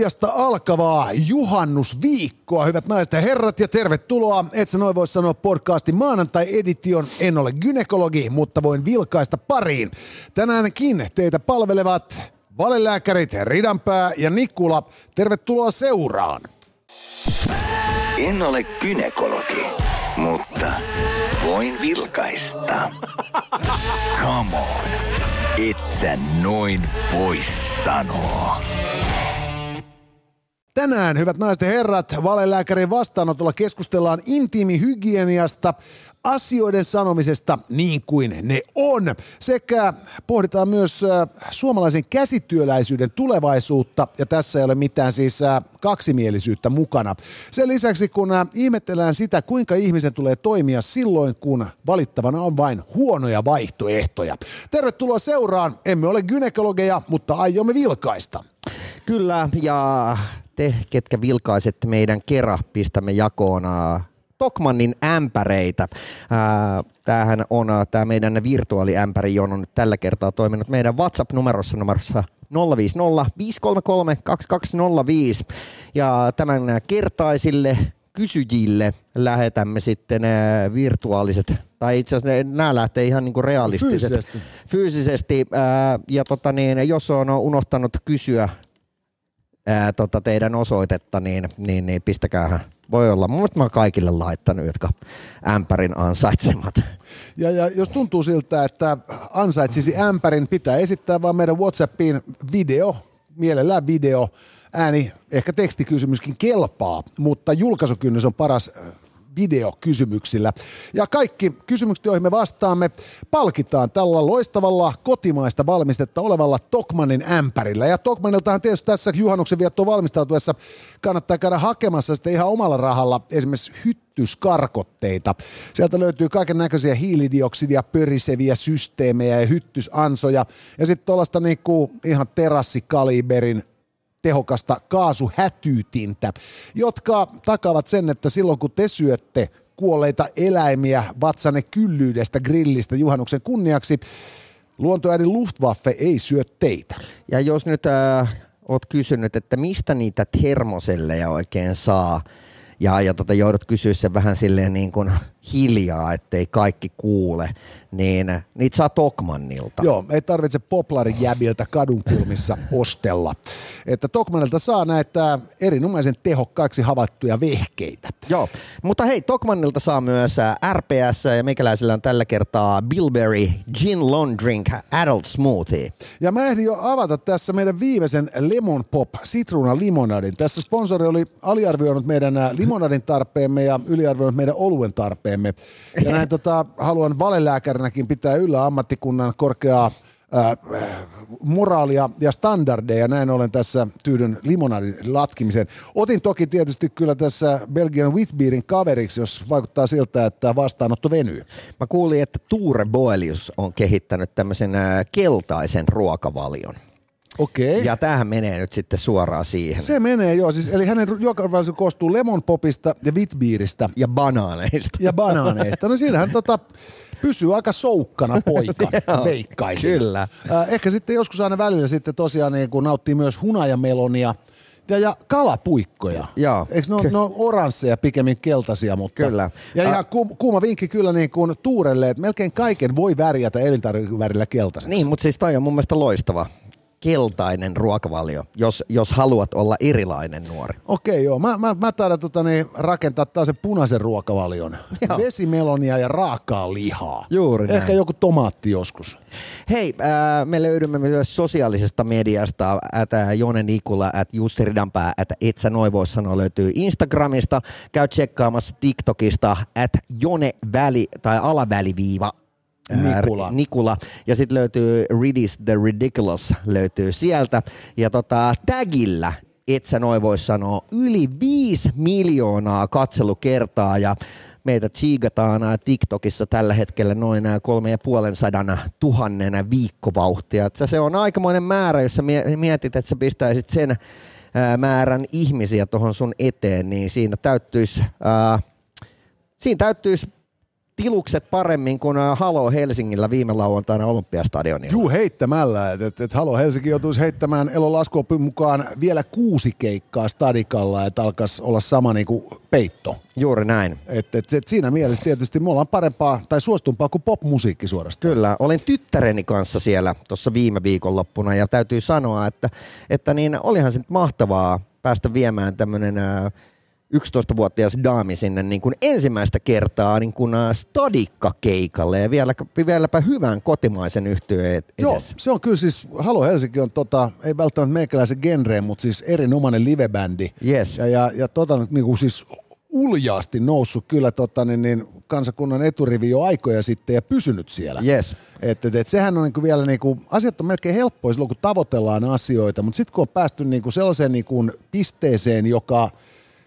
Norjasta alkavaa juhannusviikkoa, hyvät naiset ja herrat, ja tervetuloa. Et sä noin voi sanoa podcastin maanantai-edition. En ole gynekologi, mutta voin vilkaista pariin. Tänäänkin teitä palvelevat valelääkärit Ridanpää ja Nikula. Tervetuloa seuraan. En ole gynekologi, mutta voin vilkaista. Come on, et sä noin voi sanoa. Tänään, hyvät naiset ja herrat, valelääkärin vastaanotolla keskustellaan intiimihygieniasta, asioiden sanomisesta niin kuin ne on, sekä pohditaan myös äh, suomalaisen käsityöläisyyden tulevaisuutta, ja tässä ei ole mitään siis äh, kaksimielisyyttä mukana. Sen lisäksi, kun äh, ihmetellään sitä, kuinka ihmisen tulee toimia silloin, kun valittavana on vain huonoja vaihtoehtoja. Tervetuloa seuraan, emme ole gynekologeja, mutta aiomme vilkaista. Kyllä, ja te, ketkä vilkaisette meidän kera, pistämme jakoon Tokmannin ämpäreitä. Tämähän on tämä meidän virtuaaliämpäri, johon on nyt tällä kertaa toiminut meidän WhatsApp-numerossa numerossa 050 533 2205. Ja tämän kertaisille kysyjille lähetämme sitten virtuaaliset, tai itse asiassa nämä lähtee ihan niin kuin realistiset. Fyysisesti. Fyysisesti. Ja tota niin, jos on unohtanut kysyä ää, tota teidän osoitetta, niin, niin, niin pistäkäähän. Voi olla. Mielestä mä oon kaikille laittanut, jotka ämpärin ansaitsemat. Ja, ja jos tuntuu siltä, että ansaitsisi ämpärin, pitää esittää vaan meidän Whatsappiin video, mielellään video, ääni, ehkä tekstikysymyskin kelpaa, mutta julkaisukynnys on paras videokysymyksillä. Ja kaikki kysymykset, joihin me vastaamme, palkitaan tällä loistavalla kotimaista valmistetta olevalla Tokmanin ämpärillä. Ja Tokmaniltahan tietysti tässä juhannuksen viettoon valmistautuessa kannattaa käydä hakemassa sitten ihan omalla rahalla esimerkiksi hyttyskarkotteita. Sieltä löytyy kaiken näköisiä hiilidioksidia pöriseviä systeemejä ja hyttysansoja. Ja sitten tuollaista niinku ihan terassikaliberin tehokasta kaasuhätyytintä, jotka takavat sen, että silloin kun te syötte kuolleita eläimiä vatsanne kyllyydestä grillistä juhannuksen kunniaksi, luontoääni Luftwaffe ei syö teitä. Ja jos nyt äh, oot kysynyt, että mistä niitä termosellejä oikein saa, ja, ja tota, joudut kysyä sen vähän silleen niin kuin hiljaa, ettei kaikki kuule, niin niitä saa Tokmannilta. Joo, ei tarvitse poplarin jäbiltä kadunkulmissa ostella. Että Tokmanilta saa näitä erinomaisen tehokkaiksi havaittuja vehkeitä. Joo, mutta hei, Tokmannilta saa myös ää, RPS ja meikäläisellä on tällä kertaa Bilberry Gin Long Drink Adult Smoothie. Ja mä ehdin jo avata tässä meidän viimeisen Lemon Pop sitruuna limonadin. Tässä sponsori oli aliarvioinut meidän ä, limonadin tarpeemme ja yliarvioinut meidän oluen tarpeemme. Ja näin tota, haluan valelääkärinäkin pitää yllä ammattikunnan korkeaa ää, moraalia ja standardeja. Näin olen tässä tyydyn limonadin latkimiseen. Otin toki tietysti kyllä tässä Belgian Witbeerin kaveriksi, jos vaikuttaa siltä, että vastaanotto venyy. Mä kuulin, että Tuure Boelius on kehittänyt tämmöisen ää, keltaisen ruokavalion. Okei. Ja tämähän menee nyt sitten suoraan siihen. Se menee joo, siis, eli hänen ruokavalionsa koostuu lemon popista ja witbeeristä Ja banaaneista. ja banaaneista. No siinähän tota, pysyy aika soukkana poika, veikkaisin. kyllä. Äh, ehkä sitten joskus aina välillä sitten tosiaan niin kun nauttii myös hunajamelonia ja, ja kalapuikkoja. Joo. Eikö ne, ole- ne on oransseja pikemmin keltaisia, mutta... Kyllä. Ja ihan ku, kuuma vinkki kyllä niin kuin Tuurelle, että melkein kaiken voi värjätä elintarvikevärillä keltaiseksi. Niin, mutta siis toi on mun mielestä loistava. Keltainen ruokavalio, jos, jos haluat olla erilainen nuori. Okei, joo. Mä, mä, mä taidan tota, niin, rakentaa taas sen punaisen ruokavalion. Joo. Vesimelonia ja raakaa lihaa. Juuri näin. Ehkä joku tomaatti joskus. Hei, ää, me löydymme myös sosiaalisesta mediasta, että Jone Nikula, että Jussi Ridanpää, että et sä noin voi sanoa, löytyy Instagramista, käy tsekkaamassa TikTokista, että Jone väli tai alaväliviiva Nikula. Nikula. Ja sitten löytyy Ridis the Ridiculous löytyy sieltä. Ja tota, tagillä et sä noin voi sanoa, yli 5 miljoonaa katselukertaa ja meitä tsiigataan TikTokissa tällä hetkellä noin kolme ja puolen sadan tuhannen viikkovauhtia. Että se on aikamoinen määrä, jos sä mie- mietit, että sä pistäisit sen ää, määrän ihmisiä tuohon sun eteen, niin siinä täyttyisi, ää, siinä täyttyisi tilukset paremmin kuin äh, Halo Helsingillä viime lauantaina Olympiastadionilla. Juu, heittämällä. Et, et, et Halo Helsinki joutuisi heittämään Elon laskuopin mukaan vielä kuusi keikkaa stadikalla, että alkaisi olla sama niin kuin peitto. Juuri näin. Et, et, et siinä mielessä tietysti me ollaan parempaa tai suostumpaa kuin popmusiikki suorastaan. Kyllä, olin tyttäreni kanssa siellä tuossa viime viikonloppuna ja täytyy sanoa, että, että niin olihan se nyt mahtavaa päästä viemään tämmöinen 11-vuotias daami sinne niin kuin ensimmäistä kertaa niin kuin stadikkakeikalle ja vielä, vieläpä hyvän kotimaisen yhtyeen edessä. Joo, se on kyllä siis, Halo Helsinki on tota, ei välttämättä meikäläisen genreen, mutta siis erinomainen livebändi. Yes. Ja, ja, ja tota, niin kuin siis uljaasti noussut kyllä tota, niin, niin, kansakunnan eturivi jo aikoja sitten ja pysynyt siellä. Yes. Et, et, et sehän on niinku vielä, niinku, asiat on melkein helppoja silloin, kun tavoitellaan asioita, mutta sitten kun on päästy niinku sellaiseen niinku pisteeseen, joka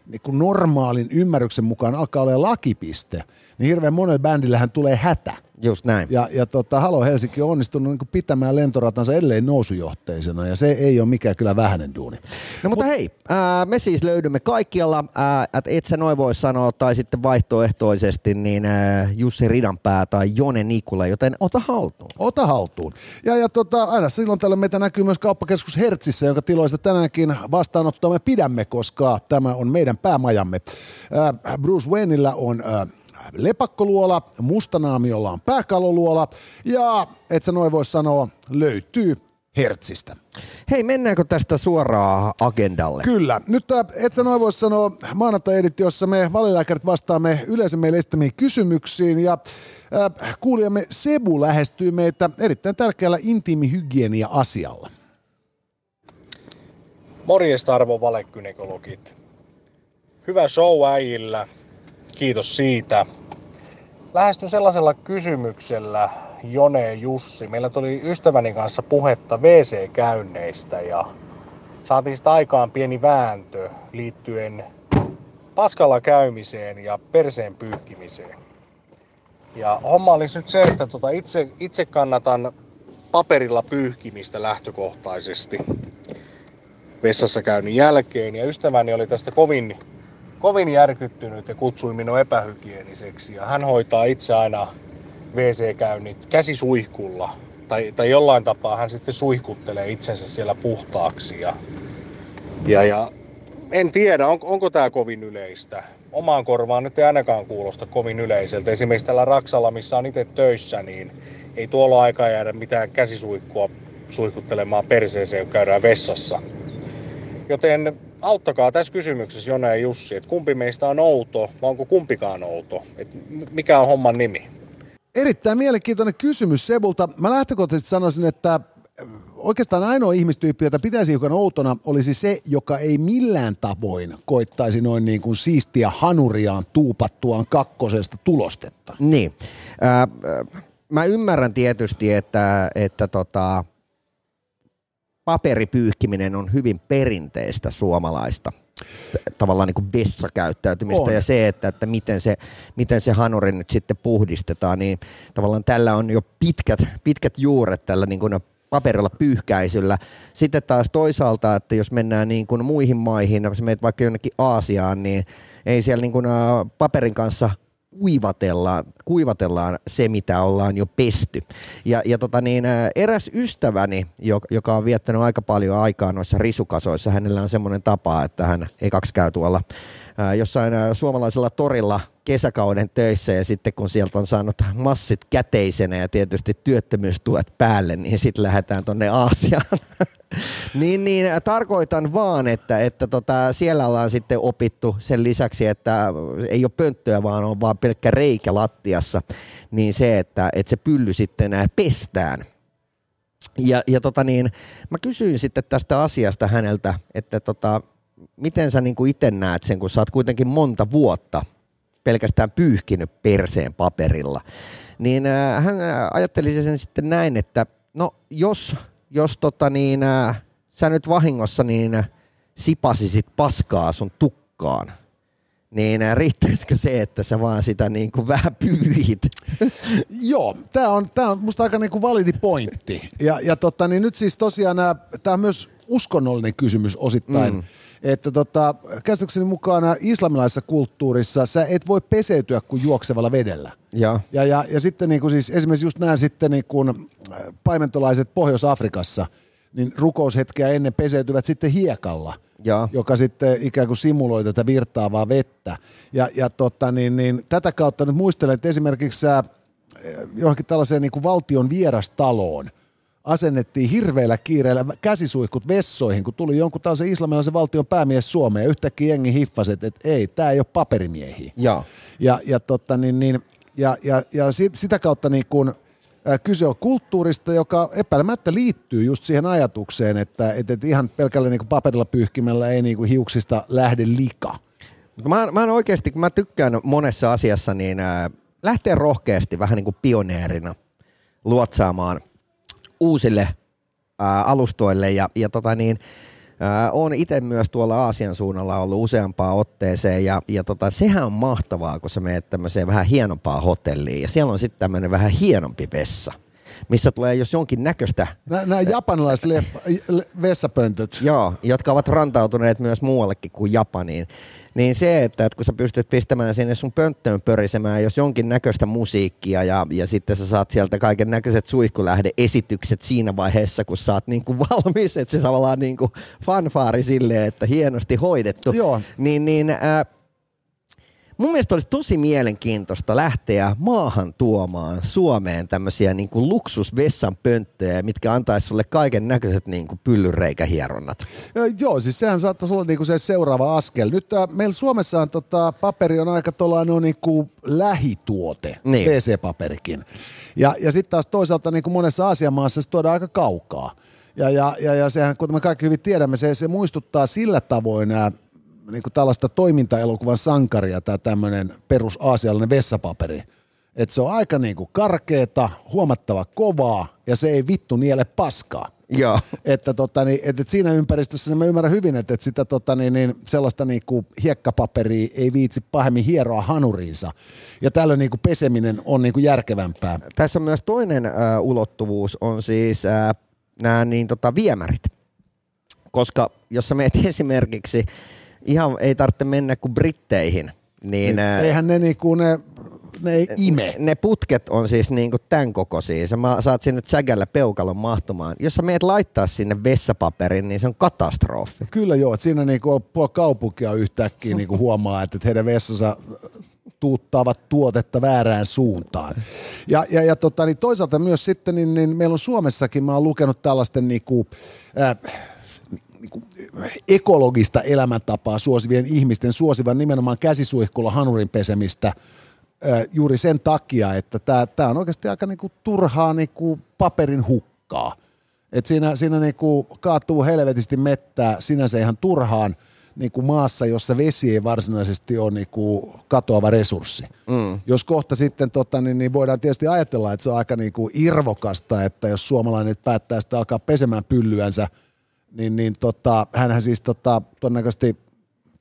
niinku normaalin ymmärryksen mukaan alkaa olla lakipiste, niin hirveän monelle bändillähän tulee hätä. Just näin. Ja, ja tota, Halo Helsinki on onnistunut niin pitämään lentoratansa edelleen nousujohteisena ja se ei ole mikään kyllä vähäinen duuni. No mutta Mut, hei, ää, me siis löydymme kaikkialla, ää, että et sä noin voi sanoa, tai sitten vaihtoehtoisesti niin ää, Jussi Ridanpää tai Jone Nikula, joten ota haltuun. Ota haltuun. Ja, ja tota, aina silloin tällä meitä näkyy myös kauppakeskus Hertsissä, jonka tiloista tänäänkin vastaanottoa me pidämme, koska tämä on meidän päämajamme. Ää, Bruce Wayneillä on... Ää, lepakkoluola, mustanaamiolla on pääkaloluola ja et sä noin voi sanoa, löytyy Hertzistä. Hei, mennäänkö tästä suoraan agendalle? Kyllä. Nyt äh, et sä noin voi sanoa maanantai-editiossa me valilääkärit vastaamme yleensä meille estämiin kysymyksiin ja äh, kuulijamme Sebu lähestyy meitä erittäin tärkeällä intiimihygienia-asialla. Morjesta arvo valekynekologit. Hyvä show äijillä Kiitos siitä. Lähestyn sellaisella kysymyksellä, Jone Jussi. Meillä tuli ystäväni kanssa puhetta WC-käynneistä ja saatiin sitä aikaan pieni vääntö liittyen paskalla käymiseen ja perseen pyyhkimiseen. Ja homma olisi nyt se, että tota itse, itse kannatan paperilla pyyhkimistä lähtökohtaisesti vessassa käynnin jälkeen. Ja ystäväni oli tästä kovin kovin järkyttynyt ja kutsui minua epähygieniseksi. Ja hän hoitaa itse aina WC-käynnit käsisuihkulla. Tai, tai jollain tapaa hän sitten suihkuttelee itsensä siellä puhtaaksi. Ja, ja, ja en tiedä, on, onko tämä kovin yleistä. Omaan korvaan nyt ei ainakaan kuulosta kovin yleiseltä. Esimerkiksi tällä Raksalla, missä on itse töissä, niin ei tuolla aikaa jäädä mitään käsisuihkua suihkuttelemaan perseeseen, kun käydään vessassa. Joten auttakaa tässä kysymyksessä Jone ja Jussi, että kumpi meistä on outo vai onko kumpikaan outo? Et mikä on homman nimi? Erittäin mielenkiintoinen kysymys Sebulta. Mä lähtökohtaisesti sanoisin, että oikeastaan ainoa ihmistyyppi, jota pitäisi hiukan outona, olisi se, joka ei millään tavoin koittaisi noin niin kuin siistiä hanuriaan tuupattuaan kakkosesta tulostetta. Niin. Äh, mä ymmärrän tietysti, että, että tota, paperipyyhkiminen on hyvin perinteistä suomalaista tavallaan niin kuin vessakäyttäytymistä on. ja se, että, että miten, se, miten se hanuri nyt sitten puhdistetaan, niin tavallaan tällä on jo pitkät, pitkät juuret tällä niin kuin paperilla pyyhkäisyllä. Sitten taas toisaalta, että jos mennään niin kuin muihin maihin, jos menet vaikka jonnekin Aasiaan, niin ei siellä niin kuin paperin kanssa kuivatellaan, kuivatellaan se, mitä ollaan jo pesty. Ja, ja tota niin, eräs ystäväni, joka on viettänyt aika paljon aikaa noissa risukasoissa, hänellä on semmoinen tapa, että hän kaksi käy tuolla jossain suomalaisella torilla kesäkauden töissä ja sitten kun sieltä on saanut massit käteisenä ja tietysti työttömyystuet päälle, niin sitten lähdetään tuonne Aasiaan. niin, niin, tarkoitan vaan, että, että tota, siellä ollaan sitten opittu sen lisäksi, että ei ole pönttöä, vaan on vaan pelkkä reikä lattiassa, niin se, että, että se pylly sitten pestään. Ja, ja tota niin, mä kysyin sitten tästä asiasta häneltä, että tota, miten sä niin itse näet sen, kun sä oot kuitenkin monta vuotta pelkästään pyyhkinyt perseen paperilla, niin hän ajatteli sen sitten näin, että no jos, jos tota niin, äh, sä nyt vahingossa niin sipasisit paskaa sun tukkaan, niin riittäisikö se, että sä vaan sitä niin kuin vähän pyyhit? Joo, tämä on, tää on musta aika niin kuin validi pointti. Ja, ja tota, niin nyt siis tosiaan tämä on myös uskonnollinen kysymys osittain. Mm että tota, käsitykseni mukaan islamilaisessa kulttuurissa sä et voi peseytyä kuin juoksevalla vedellä. Ja. Ja, ja, ja sitten niin kuin siis esimerkiksi just nämä sitten niin kuin paimentolaiset Pohjois-Afrikassa, niin rukoushetkeä ennen peseytyvät sitten hiekalla, Ja. joka sitten ikään kuin simuloi tätä virtaavaa vettä. Ja, ja tota, niin, niin, tätä kautta nyt muistelen, että esimerkiksi sä johonkin tällaiseen niin kuin valtion vierastaloon asennettiin hirveällä kiireellä käsisuihkut vessoihin, kun tuli jonkun tällaisen islamilaisen valtion päämies Suomeen yhtäkkiä jengi hiffasi, että, että ei, tämä ei ole paperimiehiä. Ja. Ja, ja, totta, niin, niin, ja, ja, ja sit, sitä kautta niin kun, ää, kyse on kulttuurista, joka epäilemättä liittyy just siihen ajatukseen, että, että, että ihan pelkällä niin paperilla pyyhkimällä ei niin hiuksista lähde lika. Mutta Mä, mä oikeasti, mä tykkään monessa asiassa, niin äh, lähteä rohkeasti vähän niin kuin pioneerina luotsaamaan uusille äh, alustoille ja, ja tota niin, on itse myös tuolla Aasian suunnalla ollut useampaan otteeseen ja, ja tota, sehän on mahtavaa, kun sä menet tämmöiseen vähän hienompaan hotelliin ja siellä on sitten tämmöinen vähän hienompi vessa, missä tulee jos jonkin näköistä Nämä, japanilaiset leffa, le- vessapöntöt. Joo, jotka ovat rantautuneet myös muuallekin kuin Japaniin. Niin se, että, että kun sä pystyt pistämään sinne sun pönttöön pörisemään, jos jonkin näköistä musiikkia ja, ja sitten sä saat sieltä kaiken näköiset suihkulähde-esitykset siinä vaiheessa, kun sä oot niin kuin valmis, että se tavallaan niin kuin fanfaari silleen, että hienosti hoidettu. Joo. Niin, niin äh, mun mielestä olisi tosi mielenkiintoista lähteä maahan tuomaan Suomeen tämmöisiä niin kuin luksusvessanpönttöjä, mitkä antaisi sulle kaiken näköiset niin kuin pyllyreikähieronnat. Ö, Joo, siis sehän saattaisi olla niinku se seuraava askel. Nyt äh, meillä Suomessa on tota, paperi on aika tuollainen niinku lähituote, Niin. PC-paperikin. Ja, ja sitten taas toisaalta niinku monessa Aasian maassa se tuodaan aika kaukaa. Ja, ja, ja, ja sehän, kuten me kaikki hyvin tiedämme, se, se muistuttaa sillä tavoin ää, niinku tällaista toimintaelokuvan sankaria, tämä tämmöinen perusaasiallinen vessapaperi. Että se on aika niinku karkeeta, huomattava kovaa ja se ei vittu niele paskaa Joo. että, tota, niin, että, että siinä ympäristössä niin mä ymmärrän hyvin, että, että sitä tota, niin, niin, sellaista niin kuin hiekkapaperia ei viitsi pahemmin hieroa hanuriinsa. Ja tällöin niin kuin peseminen on niin kuin järkevämpää. Tässä on myös toinen äh, ulottuvuus, on siis äh, nämä niin, tota, viemärit. Koska jos sä meet esimerkiksi, ihan ei tarvitse mennä kuin Britteihin, niin äh, Eihän ne, niin kuin, ne, ne ei ime. ne putket on siis niin kuin tämän kokoisia. Sä saat sinne sägällä peukalon mahtumaan. Jos sä meet laittaa sinne vessapaperin, niin se on katastrofi. Kyllä joo, että siinä niin kuin puoli kaupunkia yhtäkkiä niin kuin huomaa, että heidän vessansa tuuttaavat tuotetta väärään suuntaan. Ja, ja, ja tota, niin toisaalta myös sitten, niin, niin meillä on Suomessakin, mä oon lukenut tällaisten niin kuin, äh, niin ekologista elämäntapaa suosivien ihmisten suosivan nimenomaan käsisuihkulla hanurin pesemistä juuri sen takia, että tämä on oikeasti aika niinku turhaa niinku paperin hukkaa. Et siinä siinä niinku kaatuu helvetisti mettää sinänsä ihan turhaan niinku maassa, jossa vesi ei varsinaisesti ole niinku katoava resurssi. Mm. Jos kohta sitten tota, niin, niin voidaan tietysti ajatella, että se on aika niinku irvokasta, että jos suomalainen päättää sitten alkaa pesemään pyllyänsä, niin, niin tota, hänhän siis tota, todennäköisesti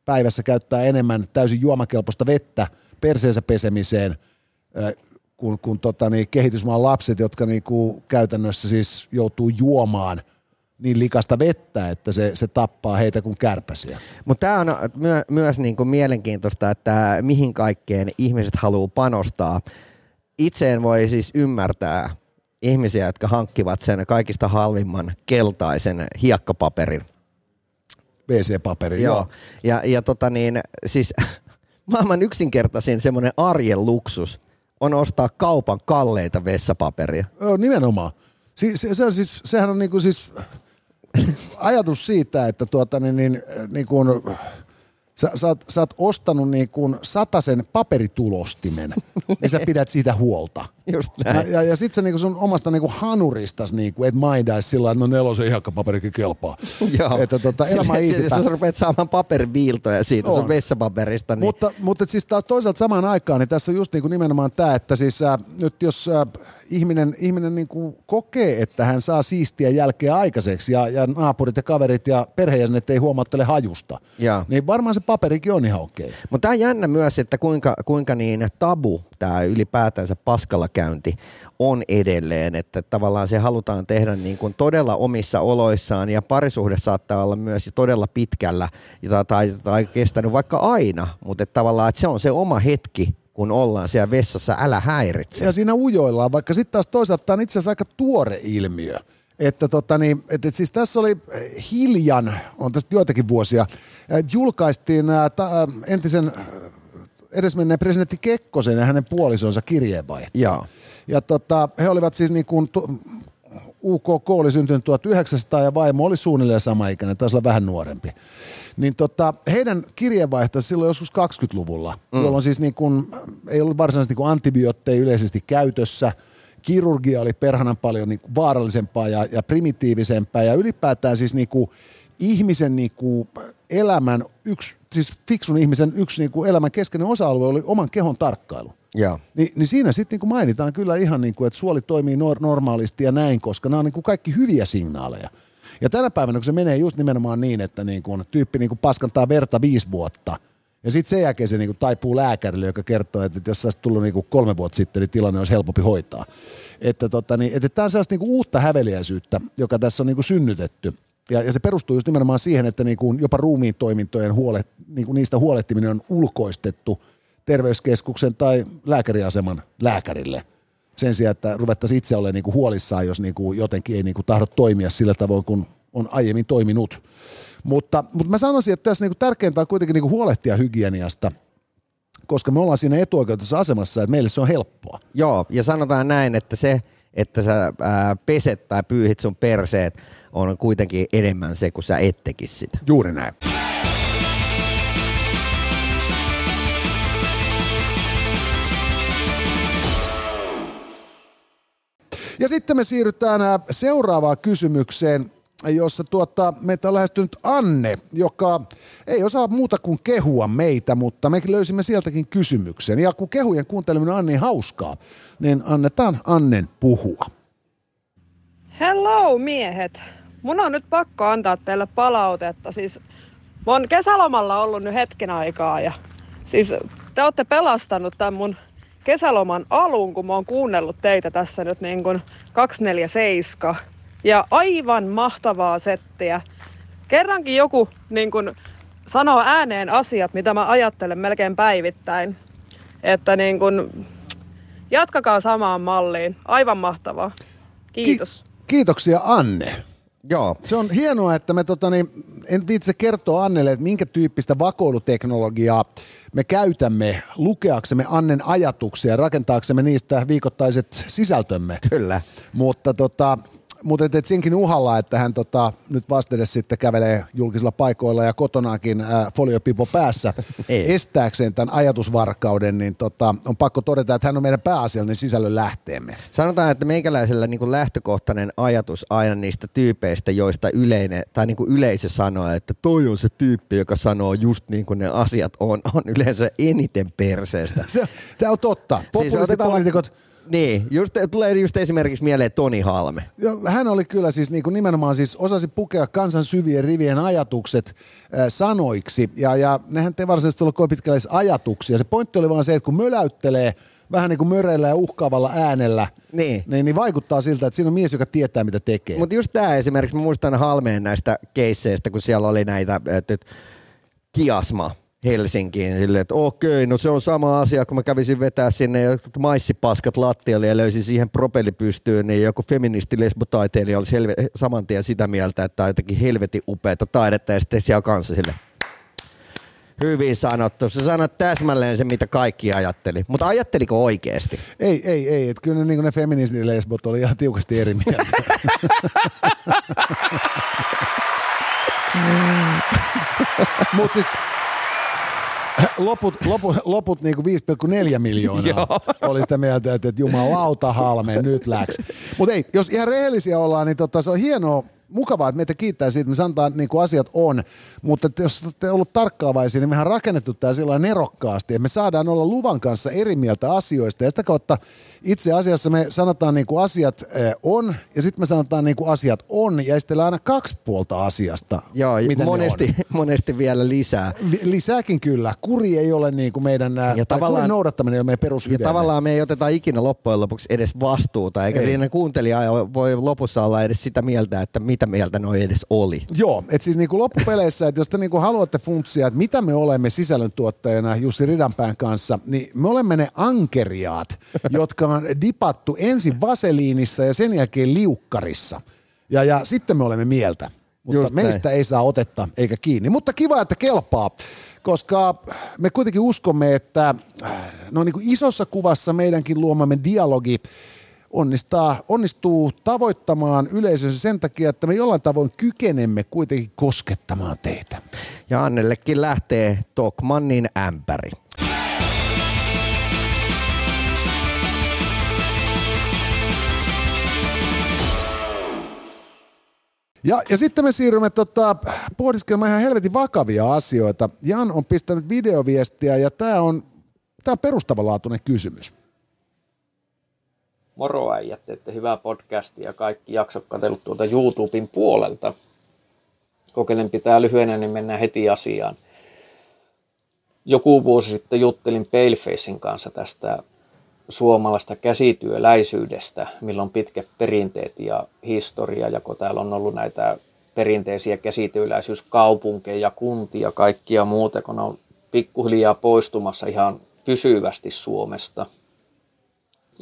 päivässä käyttää enemmän täysin juomakelpoista vettä perseensä pesemiseen kuin, kuin tota, niin kehitysmaan lapset, jotka niinku käytännössä siis joutuu juomaan niin likasta vettä, että se, se tappaa heitä kuin kärpäsiä. Mutta tämä on myö- myös niinku mielenkiintoista, että mihin kaikkeen ihmiset haluaa panostaa. Itse en voi siis ymmärtää ihmisiä, jotka hankkivat sen kaikista halvimman keltaisen hiekkapaperin. WC-paperi, joo. Joo. Ja, ja tota niin, siis maailman yksinkertaisin semmoinen arjen luksus on ostaa kaupan kalleita vessapaperia. Joo, nimenomaan. Si, se, se on siis, sehän on niinku siis ajatus siitä, että tuota, niin, niin, niin kuin, sä, sä, oot, sä oot ostanut niin kuin sataisen paperitulostimen, ja sä pidät siitä huolta. Just Ja, näin. ja, ja sit sä niinku sun omasta niinku hanuristas niinku, et maindaisi sillä että no nelosen hihakkapaperikin kelpaa. Joo. Että tota, elämä on. Jos sä rupeat saamaan paperiviiltoja siitä On. sun vessapaperista, niin Mutta, mutta et siis taas toisaalta samaan aikaan, niin tässä on just niinku nimenomaan tämä, että siis äh, nyt jos äh, ihminen, ihminen niinku kokee, että hän saa siistiä jälkeä aikaiseksi ja, ja naapurit ja kaverit ja perheenjäsenet ei huomauttele hajusta, Joo. niin varmaan se paperikin on ihan okei. Okay. Mutta tämä on jännä myös, että kuinka, kuinka niin tabu tämä ylipäätänsä paskalla käynti on edelleen, että tavallaan se halutaan tehdä niin kuin todella omissa oloissaan ja parisuhde saattaa olla myös todella pitkällä tai, tai, tai kestänyt vaikka aina, mutta että tavallaan että se on se oma hetki, kun ollaan siellä vessassa, älä häiritse. Ja siinä ujoillaan, vaikka sitten taas toisaalta tämä on itse asiassa aika tuore ilmiö. Että tota niin, et, et siis tässä oli hiljan, on tästä joitakin vuosia, julkaistiin ää, ta, entisen edesmenneen presidentti Kekkosen ja hänen puolisonsa kirjeenvaihto. Joo. Ja tota, he olivat siis niin kuin, UKK oli syntynyt 1900 ja vaimo oli suunnilleen sama ikäinen, taisi olla vähän nuorempi. Niin tota, heidän kirjeenvaihtonsa silloin joskus 20-luvulla, mm. jolloin siis niin kuin, ei ollut varsinaisesti niin antibiootteja yleisesti käytössä, kirurgia oli perhanan paljon niin kuin vaarallisempaa ja, ja primitiivisempää ja ylipäätään siis niin kuin ihmisen niin kuin elämän yksi, siis fiksun ihmisen yksi niin kuin elämän keskeinen osa-alue oli oman kehon tarkkailu. Ni, niin siinä sitten niinku mainitaan kyllä ihan, niinku, että suoli toimii nor- normaalisti ja näin, koska nämä on niinku kaikki hyviä signaaleja. Ja tänä päivänä, kun se menee just nimenomaan niin, että niinku, tyyppi niinku paskantaa verta viisi vuotta, ja sitten sen jälkeen se niinku taipuu lääkärille, joka kertoo, että jos sä olisit tullut niinku kolme vuotta sitten, niin tilanne olisi helpompi hoitaa. Että tota, niin, että tämä on sellaista niinku uutta häveliäisyyttä, joka tässä on niinku synnytetty. Ja, ja se perustuu just nimenomaan siihen, että niinku jopa ruumiin toimintojen huolet, niinku niistä huolehtiminen on ulkoistettu – terveyskeskuksen tai lääkäriaseman lääkärille sen sijaan, että ruvettaisiin itse olemaan niin kuin huolissaan, jos niin kuin jotenkin ei niin kuin tahdo toimia sillä tavoin, kun on aiemmin toiminut. Mutta, mutta mä sanoisin, että tässä niin kuin tärkeintä on kuitenkin niin kuin huolehtia hygieniasta, koska me ollaan siinä etuoikeutussa asemassa, että meille se on helppoa. Joo, ja sanotaan näin, että se, että sä ää, peset tai pyyhit sun perseet, on kuitenkin enemmän se, kun sä et tekisi sitä. Juuri näin. Ja sitten me siirrytään seuraavaan kysymykseen, jossa tuota, meitä on lähestynyt Anne, joka ei osaa muuta kuin kehua meitä, mutta me löysimme sieltäkin kysymyksen. Ja kun kehujen kuunteleminen on niin hauskaa, niin annetaan Annen puhua. Hello miehet. Mun on nyt pakko antaa teille palautetta. Siis mä oon kesälomalla ollut nyt hetken aikaa ja siis te olette pelastanut tämän mun kesäloman alun, kun mä oon kuunnellut teitä tässä nyt niin kuin 247. Ja aivan mahtavaa settiä. Kerrankin joku niin kuin sanoo ääneen asiat, mitä mä ajattelen melkein päivittäin. Että niin kuin, jatkakaa samaan malliin. Aivan mahtavaa. Kiitos. Ki- kiitoksia Anne. Joo. Se on hienoa, että me tota, niin, en viitse kertoa Annelle, että minkä tyyppistä vakoiluteknologiaa me käytämme lukeaksemme Annen ajatuksia, rakentaaksemme niistä viikoittaiset sisältömme. Kyllä. Mutta tota, mutta et, et senkin uhalla, että hän tota, nyt vastedes sitten kävelee julkisilla paikoilla ja kotonaakin äh, foliopipo päässä Ei. estääkseen tämän ajatusvarkauden, niin tota, on pakko todeta, että hän on meidän pääasiallinen sisällön lähteemme. Sanotaan, että meikäläisellä niin kuin lähtökohtainen ajatus aina niistä tyypeistä, joista yleinen, tai niin kuin yleisö sanoo, että toi on se tyyppi, joka sanoo just niin kuin ne asiat on, on yleensä eniten perseestä. Se, tämä on totta. Siis Populistipoliitikot... otetaan- Niin, just, tulee just esimerkiksi mieleen Toni Halme. Hän oli kyllä siis niin kuin nimenomaan siis osasi pukea kansan syvien rivien ajatukset äh, sanoiksi ja, ja nehän ei varsinaisesti ollut kovin pitkälle ajatuksia. Se pointti oli vaan se, että kun möläyttelee vähän niin kuin möreillä ja uhkaavalla äänellä, Niin. niin, niin vaikuttaa siltä, että siinä on mies, joka tietää mitä tekee. Mutta just tämä esimerkiksi, mä muistan Halmeen näistä keisseistä, kun siellä oli näitä, että et, kiasma Helsinkiin, silleen, että okei, no se on sama asia, kun mä kävisin vetää sinne jotkut maissipaskat lattialle ja löysin siihen propelli pystyyn, niin joku feministi lesbotaiteilija olisi helve, saman tien sitä mieltä, että tämä on jotenkin helvetin upeata taidetta ja sitten siellä kanssa sille. Hyvin sanottu. Sä sanoit täsmälleen se, mitä kaikki ajatteli. Mutta ajatteliko oikeasti? Ei, ei, ei. Että kyllä ne, niin ne feministilesbot oli ihan tiukasti eri mieltä. Mutta siis loput, loput, loput niinku 5,4 miljoonaa oli sitä mieltä, että, että jumalauta halme, nyt läks. Mutta ei, jos ihan rehellisiä ollaan, niin tota, se on hienoa mukavaa, että meitä kiittää siitä, että me sanotaan niin kuin asiat on, mutta että jos olette ollut tarkkaavaisia, niin mehän on rakennettu tämä sillä nerokkaasti, että me saadaan olla luvan kanssa eri mieltä asioista ja sitä kautta itse asiassa me sanotaan niin kuin asiat eh, on ja sitten me sanotaan niin kuin asiat on ja sitten aina kaksi puolta asiasta. Joo, miten monesti, ne monesti vielä lisää. on. Lisääkin kyllä. Kuri ei ole niin kuin meidän, ja tai tavallaan- kurin noudattaminen ei ole meidän Ja perushyveemme. tavallaan me ei oteta ikinä loppujen lopuksi edes vastuuta, eikä Ei. ei. siinä kuuntelija voi lopussa olla edes sitä mieltä, että mitä mieltä noi edes oli. Joo, että siis niinku loppupeleissä, että jos te niinku haluatte funtsia, että mitä me olemme sisällöntuottajana Jussi Ridanpään kanssa, niin me olemme ne ankeriaat, jotka on dipattu ensin vaseliinissa ja sen jälkeen liukkarissa. Ja, ja sitten me olemme mieltä. Mutta Just meistä näin. ei saa otetta eikä kiinni. Mutta kiva, että kelpaa, koska me kuitenkin uskomme, että äh, no niin kuin isossa kuvassa meidänkin luomamme dialogi onnistaa, onnistuu tavoittamaan yleisönsä sen takia, että me jollain tavoin kykenemme kuitenkin koskettamaan teitä. Ja Annellekin lähtee Tokmannin ämpäri. Ja, ja sitten me siirrymme tota, pohdiskelemaan ihan helvetin vakavia asioita. Jan on pistänyt videoviestiä ja tämä on, tää on perustavanlaatuinen kysymys. Moro äijät, hyvää podcastia ja kaikki jaksot katsellut tuolta YouTuben puolelta. Kokeilen pitää lyhyenä, niin mennään heti asiaan. Joku vuosi sitten juttelin Palefacein kanssa tästä suomalaista käsityöläisyydestä, millä on pitkät perinteet ja historia, ja kun täällä on ollut näitä perinteisiä käsityöläisyyskaupunkeja, kuntia, kaikkia muuta, kun on pikkuhiljaa poistumassa ihan pysyvästi Suomesta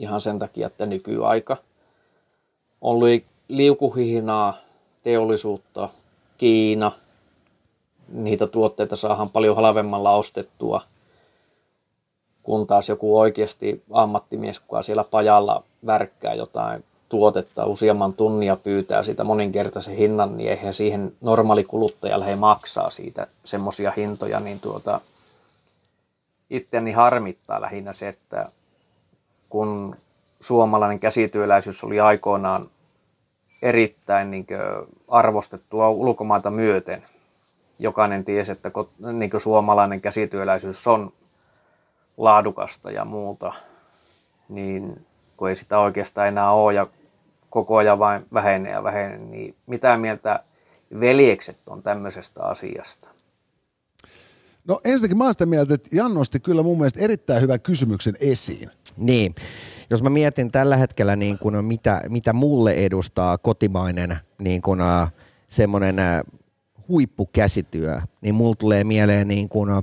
ihan sen takia, että nykyaika on li- liukuhihnaa, teollisuutta, Kiina, niitä tuotteita saadaan paljon halvemmalla ostettua, kun taas joku oikeasti ammattimies, kuka siellä pajalla värkkää jotain tuotetta useamman tunnia pyytää sitä moninkertaisen hinnan, niin eihän siihen normaali kuluttaja lähde maksaa siitä semmoisia hintoja, niin tuota, itseäni harmittaa lähinnä se, että kun suomalainen käsityöläisyys oli aikoinaan erittäin niin arvostettua ulkomaita myöten. Jokainen tiesi, että niin suomalainen käsityöläisyys on laadukasta ja muuta, niin kun ei sitä oikeastaan enää ole ja koko ajan vain vähenee ja vähenee, niin mitä mieltä veljekset on tämmöisestä asiasta? No ensinnäkin mä oon sitä mieltä, että Jan nosti kyllä mun mielestä erittäin hyvän kysymyksen esiin. Niin, jos mä mietin tällä hetkellä niin kuin, mitä, mitä mulle edustaa kotimainen niin kuin, äh, semmoinen äh, huippukäsityö, niin mulla tulee mieleen niin kuin, äh,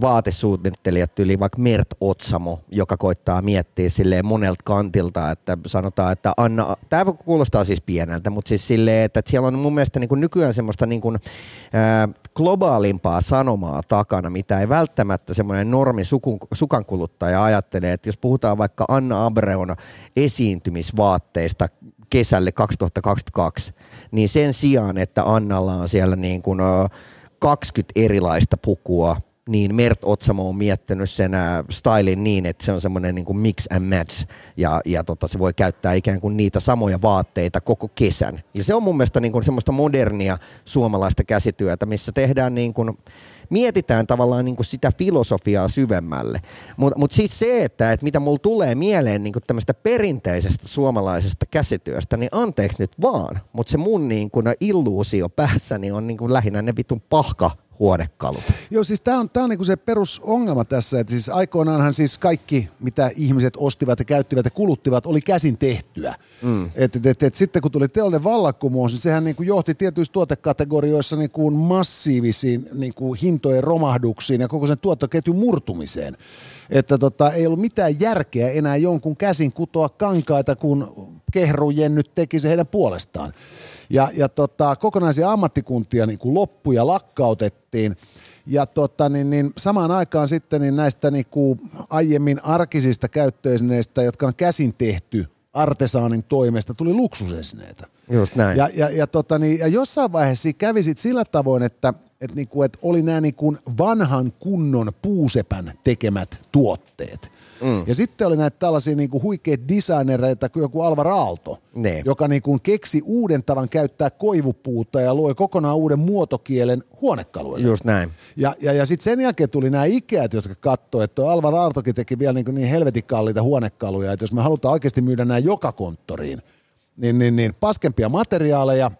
vaatesuunnittelijat yli vaikka Mert Otsamo, joka koittaa miettiä silleen monelta kantilta, että sanotaan, että Anna, tämä kuulostaa siis pieneltä, mutta siis silleen, että siellä on mun mielestä niin kuin nykyään semmoista niin kuin, ää, globaalimpaa sanomaa takana, mitä ei välttämättä semmoinen normi sukankuluttaja ajattelee, että jos puhutaan vaikka Anna Abreon esiintymisvaatteista kesälle 2022, niin sen sijaan, että Annalla on siellä niin kuin, 20 erilaista pukua, niin Mert Otsamo on miettinyt sen äh, stylin niin, että se on semmoinen niin kuin mix and match ja, ja tota, se voi käyttää ikään kuin niitä samoja vaatteita koko kesän. Ja se on mun mielestä niin kuin semmoista modernia suomalaista käsityötä, missä tehdään niin kuin, mietitään tavallaan niin kuin sitä filosofiaa syvemmälle. Mutta mut sitten se, että, että mitä mulla tulee mieleen niin kuin tämmöistä perinteisestä suomalaisesta käsityöstä, niin anteeksi nyt vaan, mutta se mun niin kuin illuusio päässäni on niin kuin lähinnä ne vitun pahka huonekalut. Joo, siis tämä on, tää on niinku se perusongelma tässä, että siis aikoinaanhan siis kaikki, mitä ihmiset ostivat ja käyttivät ja kuluttivat, oli käsin tehtyä. Mm. Et, et, et, et, sitten kun tuli teollinen vallankumous, niin sehän niinku johti tietyissä tuotekategorioissa niinku massiivisiin niinku hintojen romahduksiin ja koko sen tuottoketjun murtumiseen. Että tota, ei ollut mitään järkeä enää jonkun käsin kutoa kankaita, kun kehrujen nyt teki se heidän puolestaan. Ja, ja tota, kokonaisia ammattikuntia niin kuin loppu ja lakkautettiin. Ja tota, niin, niin, samaan aikaan sitten niin näistä niin kuin aiemmin arkisista käyttöesineistä, jotka on käsin tehty artesaanin toimesta, tuli luksusesineitä. Just näin. Ja, ja, ja, tota, niin, ja jossain vaiheessa kävi sit sillä tavoin, että et niinku, et oli nämä niinku vanhan kunnon puusepän tekemät tuotteet. Mm. Ja sitten oli näitä tällaisia niinku huikeita designereita kuin joku Alvar Aalto, Ne. joka niinku keksi uuden tavan käyttää koivupuuta ja loi kokonaan uuden muotokielen huonekaluille. Just näin. Ja, ja, ja sitten sen jälkeen tuli nämä Ikeat, jotka katsoi, että Alvar Aaltokin teki vielä niin, niin helvetin kalliita huonekaluja, että jos me halutaan oikeasti myydä nämä joka konttoriin, niin, niin, niin paskempia materiaaleja,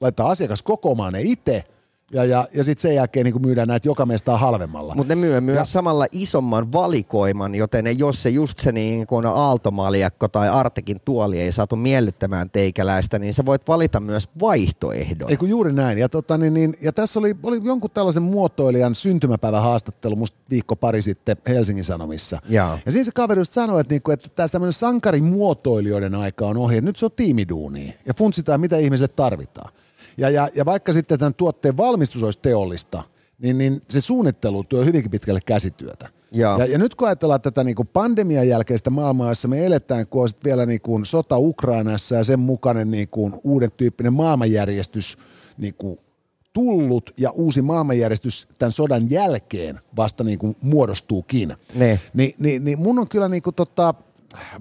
laittaa asiakas kokoamaan ne itse, ja, ja, ja sitten sen jälkeen niin myydään näitä joka mestaa halvemmalla. Mutta ne myy myös Ja- samalla isomman valikoiman, joten jos se just se niin kuin aaltomaljakko tai Artekin tuoli ei saatu miellyttämään teikäläistä, niin sä voit valita myös vaihtoehdon. Ei kun juuri näin. Ja, tota, niin, niin, ja tässä oli, oli jonkun tällaisen muotoilijan syntymäpäivän haastattelu musta viikko pari sitten Helsingin Sanomissa. Jaa. Ja siinä se kaveri just sanoi, että, niinku, että tämä tämmöinen sankarimuotoilijoiden aika on ohi. Nyt se on tiimiduunia ja funtsitaan, mitä ihmisille tarvitaan. Ja, ja, ja vaikka sitten tämän tuotteen valmistus olisi teollista, niin, niin se suunnittelu tuo hyvinkin pitkälle käsityötä. Joo. Ja, ja nyt kun ajatellaan tätä niin kuin pandemian jälkeistä maailmaa, jossa me eletään, kun on sit vielä niin kuin sota Ukrainassa ja sen mukainen niin kuin uuden tyyppinen maailmanjärjestys niin kuin tullut ja uusi maailmanjärjestys tämän sodan jälkeen vasta niin kuin muodostuukin. Ne. Ni, niin, niin mun on kyllä niin kuin tota,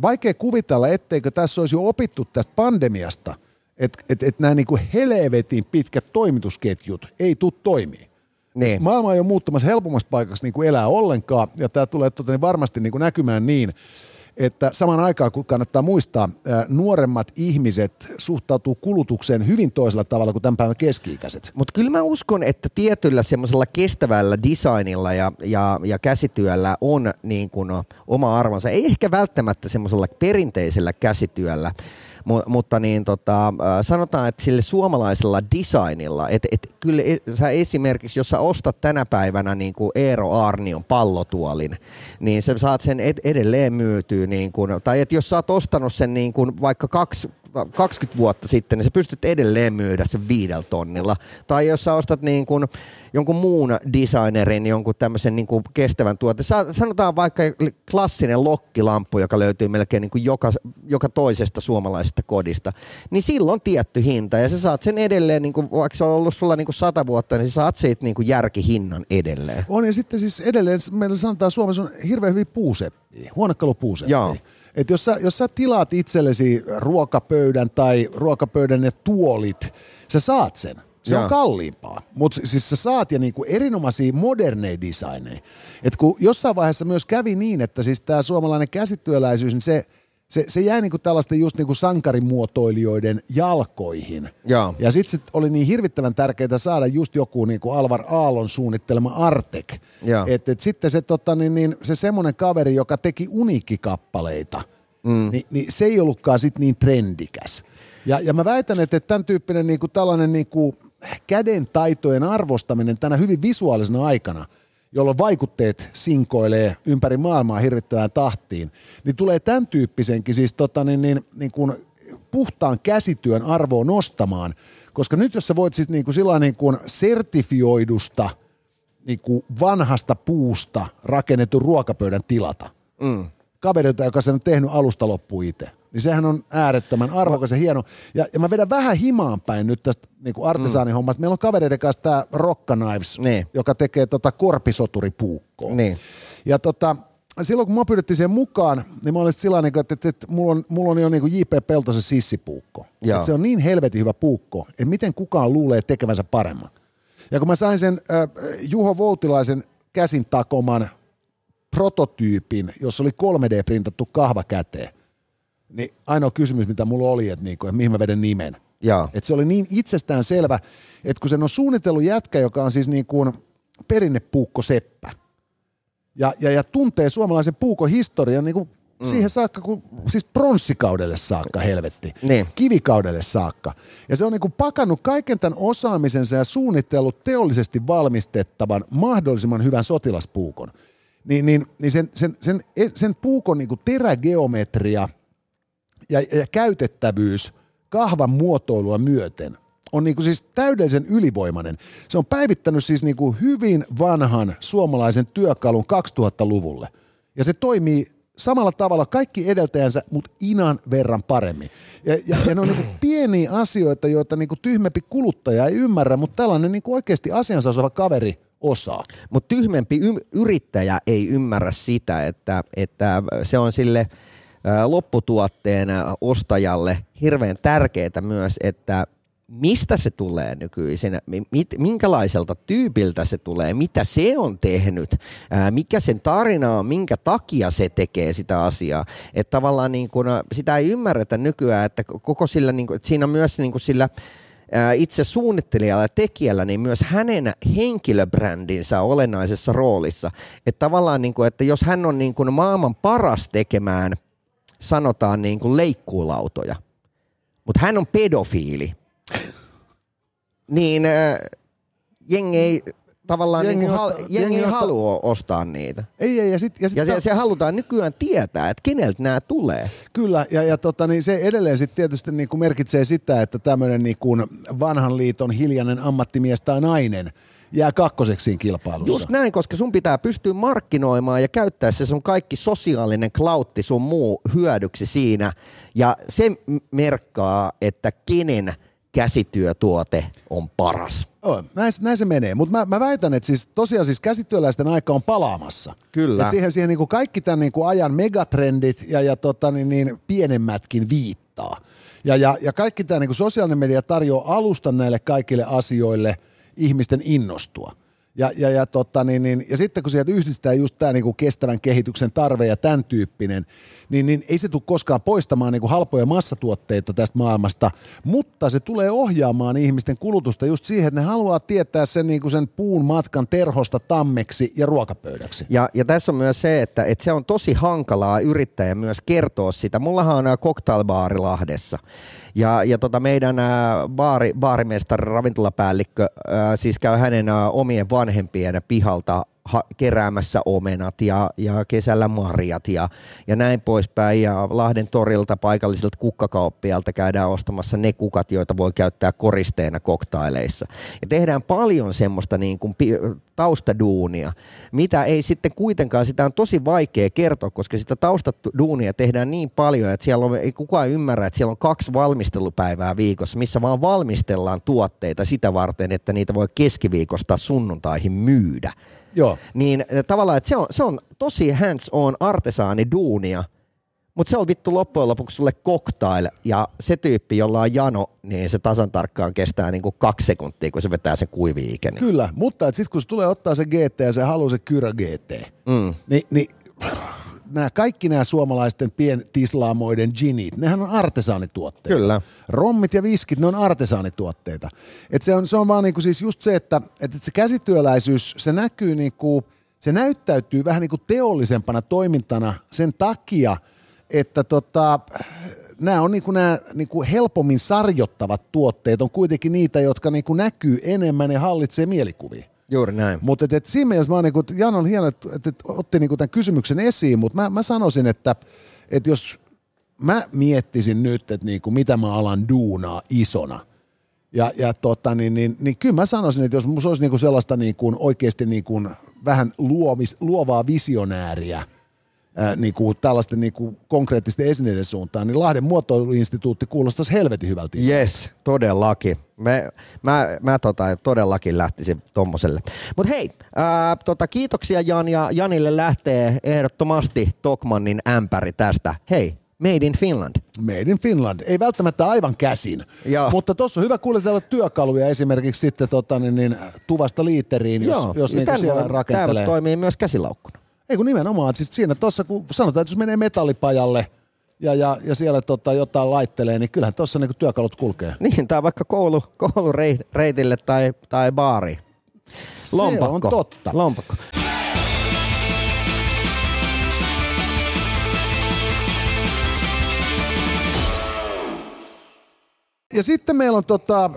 vaikea kuvitella, etteikö tässä olisi jo opittu tästä pandemiasta, että et, et nämä niin kuin helvetin pitkät toimitusketjut ei tule toimii. Niin. Maailma ei ole muuttumassa helpommassa paikaksi niin kuin elää ollenkaan, ja tämä tulee tota, niin varmasti niin kuin näkymään niin, että saman aikaan, kun kannattaa muistaa, nuoremmat ihmiset suhtautuu kulutukseen hyvin toisella tavalla kuin tämän päivän keski-ikäiset. Mutta kyllä mä uskon, että tietyllä semmoisella kestävällä designilla ja, ja, ja käsityöllä on niin kuin oma arvonsa. Ei ehkä välttämättä semmoisella perinteisellä käsityöllä, mu, mutta niin tota, sanotaan, että sille suomalaisella designilla, että et kyllä e- sä esimerkiksi, jos sä ostat tänä päivänä niin kuin Eero Arnion pallotuolin, niin sä saat sen ed- edelleen myytyä, niin kuin, tai että jos sä oot ostanut sen niin kuin vaikka kaksi 20 vuotta sitten, niin sä pystyt edelleen myydä sen viidellä tonnilla. Tai jos sä ostat niin kuin jonkun muun designerin, jonkun tämmöisen niin kuin kestävän tuote. Sa- Sanotaan vaikka klassinen lokkilamppu, joka löytyy melkein niin kuin joka, joka toisesta suomalaisesta kodista. Niin silloin tietty hinta ja sä saat sen edelleen, niin kuin, vaikka se on ollut sulla niin kuin sata vuotta, niin sä saat siitä niin kuin järkihinnan edelleen. On ja sitten siis edelleen, meillä sanotaan Suomessa on hirveän hyvin puuseppiä, huonekalupuuseppiä. Joo. Et jos, sä, jos sä tilaat itsellesi ruokapöydän tai ruokapöydän ne tuolit, sä saat sen. Se Joo. on kalliimpaa, mutta siis sä saat ja niinku erinomaisia moderneja designeja. Et kun jossain vaiheessa myös kävi niin, että siis tämä suomalainen käsityöläisyys, niin se, se, se jäi niinku tällaisten just niinku sankarimuotoilijoiden jalkoihin. Joo. Ja sitten sit oli niin hirvittävän tärkeää saada just joku niin kuin Alvar Aallon suunnittelema Artek. Joo. Et, sitten se, tota, niin, niin, se semmoinen kaveri, joka teki uniikkikappaleita, mm. niin, niin se ei ollutkaan sit niin trendikäs. Ja, ja mä väitän, että tämän tyyppinen niin kuin tällainen niin kuin käden taitojen arvostaminen tänä hyvin visuaalisena aikana, jolloin vaikutteet sinkoilee ympäri maailmaa hirvittävään tahtiin, niin tulee tämän tyyppisenkin siis tota, niin, niin, niin kuin puhtaan käsityön arvoa nostamaan. Koska nyt jos sä voit siis niin kuin sillä niin kuin sertifioidusta niin kuin vanhasta puusta rakennetun ruokapöydän tilata, mm. Kaverilta, joka sen on tehnyt alusta loppuun itse, niin sehän on äärettömän arvokas ja hieno. Ja, ja mä vedän vähän himaan päin nyt tästä niin artesaanihommasta. Meillä on kavereiden kanssa tämä Rocka Knives, Niin. joka tekee tota korpisoturipuukkoa. Niin. Ja tota, silloin kun mä pyydettiin siihen mukaan, niin mä olin sillä että, että, että mulla, on, mulla on jo niin kuin J.P. Peltosen sissipuukko. Että se on niin helvetin hyvä puukko, että miten kukaan luulee tekevänsä paremman. Ja kun mä sain sen äh, Juho Voutilaisen käsin takoman prototyypin, jossa oli 3D-printattu kahva käteen, niin ainoa kysymys, mitä mulla oli, että, niinku, että mihin mä veden nimen. Joo. Et se oli niin itsestään selvä, että kun sen on suunnitellut jätkä, joka on siis niin kuin perinnepuukko Seppä, ja, ja, ja tuntee suomalaisen puukon historian niin kuin mm. siihen saakka, kun, siis pronssikaudelle saakka helvetti, Niin. kivikaudelle saakka. Ja se on niin kuin pakannut kaiken tämän osaamisensa ja suunnitellut teollisesti valmistettavan mahdollisimman hyvän sotilaspuukon. Niin, niin, niin sen, sen, sen, sen puukon niin kuin terägeometria ja, ja käytettävyys kahvan muotoilua myöten on niin kuin siis täydellisen ylivoimainen. Se on päivittänyt siis niin kuin hyvin vanhan suomalaisen työkalun 2000-luvulle. Ja se toimii samalla tavalla kaikki edeltäjänsä, mutta inan verran paremmin. Ja, ja, ja ne on niin pieniä asioita, joita niin tyhmempi kuluttaja ei ymmärrä, mutta tällainen niin oikeasti asiansa osaava kaveri osaa. Mutta tyhmempi y- yrittäjä ei ymmärrä sitä, että, että se on sille lopputuotteen ostajalle hirveän tärkeää myös, että mistä se tulee nykyisin, minkälaiselta tyypiltä se tulee, mitä se on tehnyt, mikä sen tarina on, minkä takia se tekee sitä asiaa. Että tavallaan niin kun, sitä ei ymmärretä nykyään, että koko sillä, niin kun, siinä myös niin sillä itse suunnittelijalla ja tekijällä, niin myös hänen henkilöbrändinsä olennaisessa roolissa. Että tavallaan, niin kuin, että jos hän on niin kuin maailman paras tekemään, sanotaan niin kuin leikkuulautoja, mutta hän on pedofiili, niin jengi ei tavallaan jengi, niin hal, jengi, jengi halua ostaa niitä. Ei, ei, ja sit, ja, sit ja se, se, halutaan nykyään tietää, että keneltä nämä tulee. Kyllä, ja, ja tota, niin se edelleen sit tietysti niin kuin merkitsee sitä, että tämmöinen niin vanhan liiton hiljainen ammattimies tai nainen jää kakkoseksi siinä kilpailussa. Just näin, koska sun pitää pystyä markkinoimaan ja käyttää se sun kaikki sosiaalinen klautti sun muu hyödyksi siinä. Ja se merkkaa, että kenen – käsityötuote on paras. Oh, näin, näin se menee, mutta mä, mä väitän, että siis tosiaan siis käsityöläisten aika on palaamassa. Kyllä. Et siihen, siihen niin kuin kaikki tämän niin kuin ajan megatrendit ja, ja tota, niin, niin, pienemmätkin viittaa. Ja, ja, ja kaikki tämä niin kuin sosiaalinen media tarjoaa alustan näille kaikille asioille ihmisten innostua. Ja, ja, ja, tota, niin, niin, ja sitten kun sieltä yhdistetään just tämä niin kestävän kehityksen tarve ja tämän tyyppinen, niin, niin ei se tule koskaan poistamaan niin kuin halpoja massatuotteita tästä maailmasta, mutta se tulee ohjaamaan ihmisten kulutusta just siihen, että ne haluaa tietää sen, niin kuin sen puun matkan terhosta tammeksi ja ruokapöydäksi. Ja, ja tässä on myös se, että, että se on tosi hankalaa yrittäjä myös kertoa sitä. Mullahan on cocktailbaari Lahdessa. Ja, ja tota meidän ää, baari, baarimestari, ravintolapäällikkö, ää, siis käy hänen ää, omien vanhempien pihalta ha- keräämässä omenat ja, ja kesällä marjat ja, ja näin poispäin. Ja Lahden torilta paikalliselta kukkakauppialta käydään ostamassa ne kukat, joita voi käyttää koristeena koktaileissa. Ja tehdään paljon semmoista niin kuin pi- taustaduunia, mitä ei sitten kuitenkaan, sitä on tosi vaikea kertoa, koska sitä taustaduunia tehdään niin paljon, että siellä on, ei kukaan ymmärrä, että siellä on kaksi valmistelupäivää viikossa, missä vaan valmistellaan tuotteita sitä varten, että niitä voi keskiviikosta sunnuntaihin myydä. Joo. Niin eh, tavallaan, että se on, se on tosi hands-on artesaani duunia, mutta se on vittu loppujen lopuksi sulle cocktail ja se tyyppi, jolla on jano, niin se tasan tarkkaan kestää niinku kaksi sekuntia, kun se vetää sen kuiviiken. Niin. Kyllä, mutta sitten kun se tulee ottaa se GT ja se haluaa se Kyrä GT, mm. niin, niin nämä, kaikki nämä suomalaisten pientislaamoiden ginit, nehän on artesaanituotteita. Kyllä. Rommit ja viskit, ne on artesaanituotteita. Et se, on, se on vaan niinku siis just se, että, että se käsityöläisyys, se näkyy niinku, se näyttäytyy vähän niinku teollisempana toimintana sen takia, että tota, nämä on niinku nämä niinku helpommin sarjottavat tuotteet on kuitenkin niitä, jotka niinku näkyy enemmän ja hallitsee mielikuvia. Juuri näin. Mutta et, et siinä mielessä mä niinku, Jan on hieno, että et, et, otti niinku tämän kysymyksen esiin, mutta mä, mä sanoisin, että et jos mä miettisin nyt, että niinku, mitä mä alan duunaa isona, ja, ja tota, niin, niin, niin, kyllä mä sanoisin, että jos musta olisi niinku sellaista niinku oikeasti niinku vähän luomis, luovaa visionääriä – ää, niin kuin tällaisten niin kuin konkreettisten esineiden suuntaan, niin Lahden muotoiluinstituutti kuulostaisi helvetin hyvältä. Yes, todellakin. Me, mä mä tota, todellakin lähtisin tommoselle. Mutta hei, ää, tota, kiitoksia Jan ja Janille lähtee ehdottomasti Tokmannin ämpäri tästä. Hei, Made in Finland. Made in Finland. Ei välttämättä aivan käsin, Joo. mutta tuossa on hyvä kuljetella työkaluja esimerkiksi sitten tota, niin, niin, tuvasta liiteriin, jos, Joo. jos niin siellä rakentelee. Tämä toimii myös käsilaukkuna. Ei kun nimenomaan, että siis siinä tuossa kun sanotaan, että jos menee metallipajalle ja, ja, ja siellä tota, jotain laittelee, niin kyllähän tuossa niinku työkalut kulkee. Niin, tai vaikka koulu, koulureitille tai, tai baari. Lompakko. Se on totta. Lompakko. Ja sitten meillä on tota,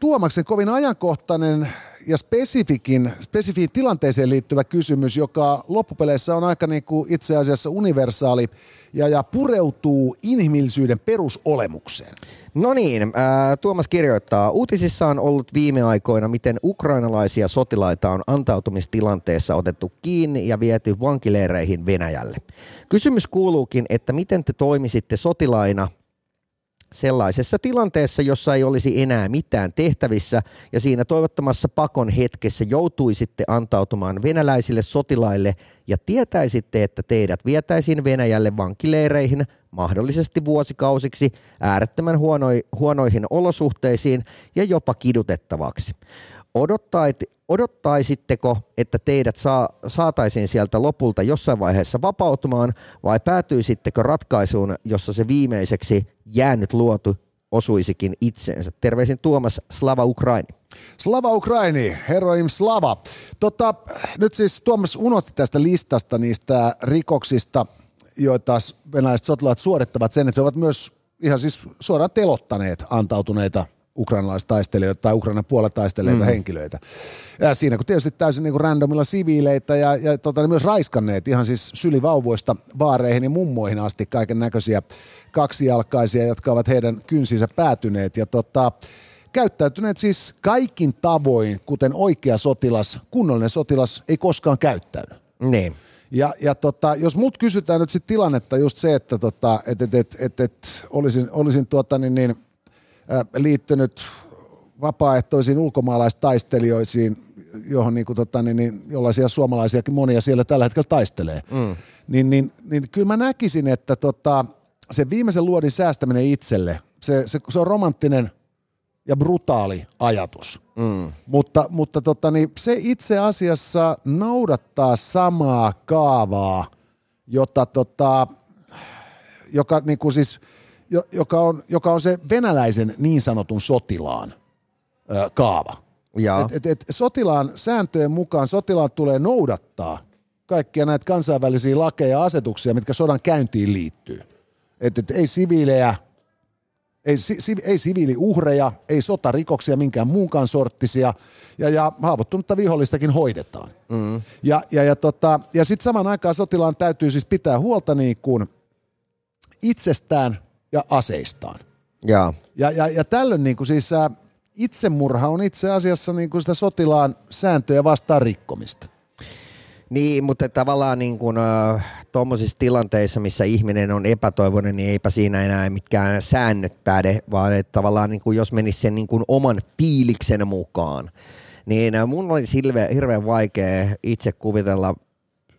Tuomaksen kovin ajankohtainen ja spesifikin, spesifiin tilanteeseen liittyvä kysymys, joka loppupeleissä on aika niin kuin itse asiassa universaali ja, ja pureutuu inhimillisyyden perusolemukseen. No niin, äh, Tuomas kirjoittaa, uutisissa on ollut viime aikoina, miten ukrainalaisia sotilaita on antautumistilanteessa otettu kiinni ja viety vankileireihin Venäjälle. Kysymys kuuluukin, että miten te toimisitte sotilaina sellaisessa tilanteessa, jossa ei olisi enää mitään tehtävissä ja siinä toivottomassa pakon hetkessä joutuisitte antautumaan venäläisille sotilaille ja tietäisitte, että teidät vietäisiin Venäjälle vankileireihin mahdollisesti vuosikausiksi äärettömän huonoi, huonoihin olosuhteisiin ja jopa kidutettavaksi. Odottait, odottaisitteko, että teidät saa, saataisiin sieltä lopulta jossain vaiheessa vapautumaan vai päätyisittekö ratkaisuun, jossa se viimeiseksi jäänyt luotu osuisikin itseensä? Terveisin Tuomas Slava Ukraini. Slava Ukraini, heroim slava. Tota, nyt siis Tuomas unohti tästä listasta niistä rikoksista, joita venäläiset sotilaat suorittavat sen, että he ovat myös ihan siis suoraan telottaneet antautuneita ukrainalaistaistelijoita tai Ukrainan puolella taisteleita mm. henkilöitä. Ja siinä kun tietysti täysin niin kuin randomilla siviileitä ja, ja tota, niin myös raiskanneet ihan siis sylivauvoista vaareihin ja mummoihin asti kaiken näköisiä kaksijalkaisia, jotka ovat heidän kynsinsä päätyneet. Ja tota, käyttäytyneet siis kaikin tavoin, kuten oikea sotilas, kunnollinen sotilas ei koskaan käyttäydy. Niin. Ja, ja tota, jos mut kysytään nyt sit tilannetta just se, että tota, et, et, et, et, et olisin, olisin tuota, niin, niin, liittynyt vapaaehtoisiin ulkomaalaistaistelijoisiin, johon niin kuin, tota, niin, niin, jollaisia suomalaisiakin monia siellä tällä hetkellä taistelee, mm. niin, niin, niin kyllä mä näkisin, että tota, se viimeisen luodin säästäminen itselle, se, se, se on romanttinen ja brutaali ajatus. Mm. Mutta, mutta tota, niin se itse asiassa noudattaa samaa kaavaa, jota tota, joka niin kuin siis – joka on, joka on se venäläisen niin sanotun sotilaan ö, kaava. Et, et, et sotilaan sääntöjen mukaan sotilaan tulee noudattaa kaikkia näitä kansainvälisiä lakeja ja asetuksia, mitkä sodan käyntiin liittyy. Et, et ei siviilejä, ei, si, ei siviiliuhreja, ei sotarikoksia minkään muunkaan sorttisia, ja, ja haavoittunutta vihollistakin hoidetaan. Mm. Ja, ja, ja, tota, ja sitten saman aikaan sotilaan täytyy siis pitää huolta niin kuin itsestään – ja aseistaan. Ja, ja, ja, ja tällöin niin kuin siis itsemurha on itse asiassa niin kuin sitä sotilaan sääntöjä vastaan rikkomista. Niin, mutta tavallaan niin kuin, äh, tuommoisissa tilanteissa, missä ihminen on epätoivoinen, niin eipä siinä enää mitkään säännöt päde, vaan että tavallaan niin kuin, jos menisi sen niin kuin oman fiiliksen mukaan, niin mun olisi hirveän, hirveän vaikea itse kuvitella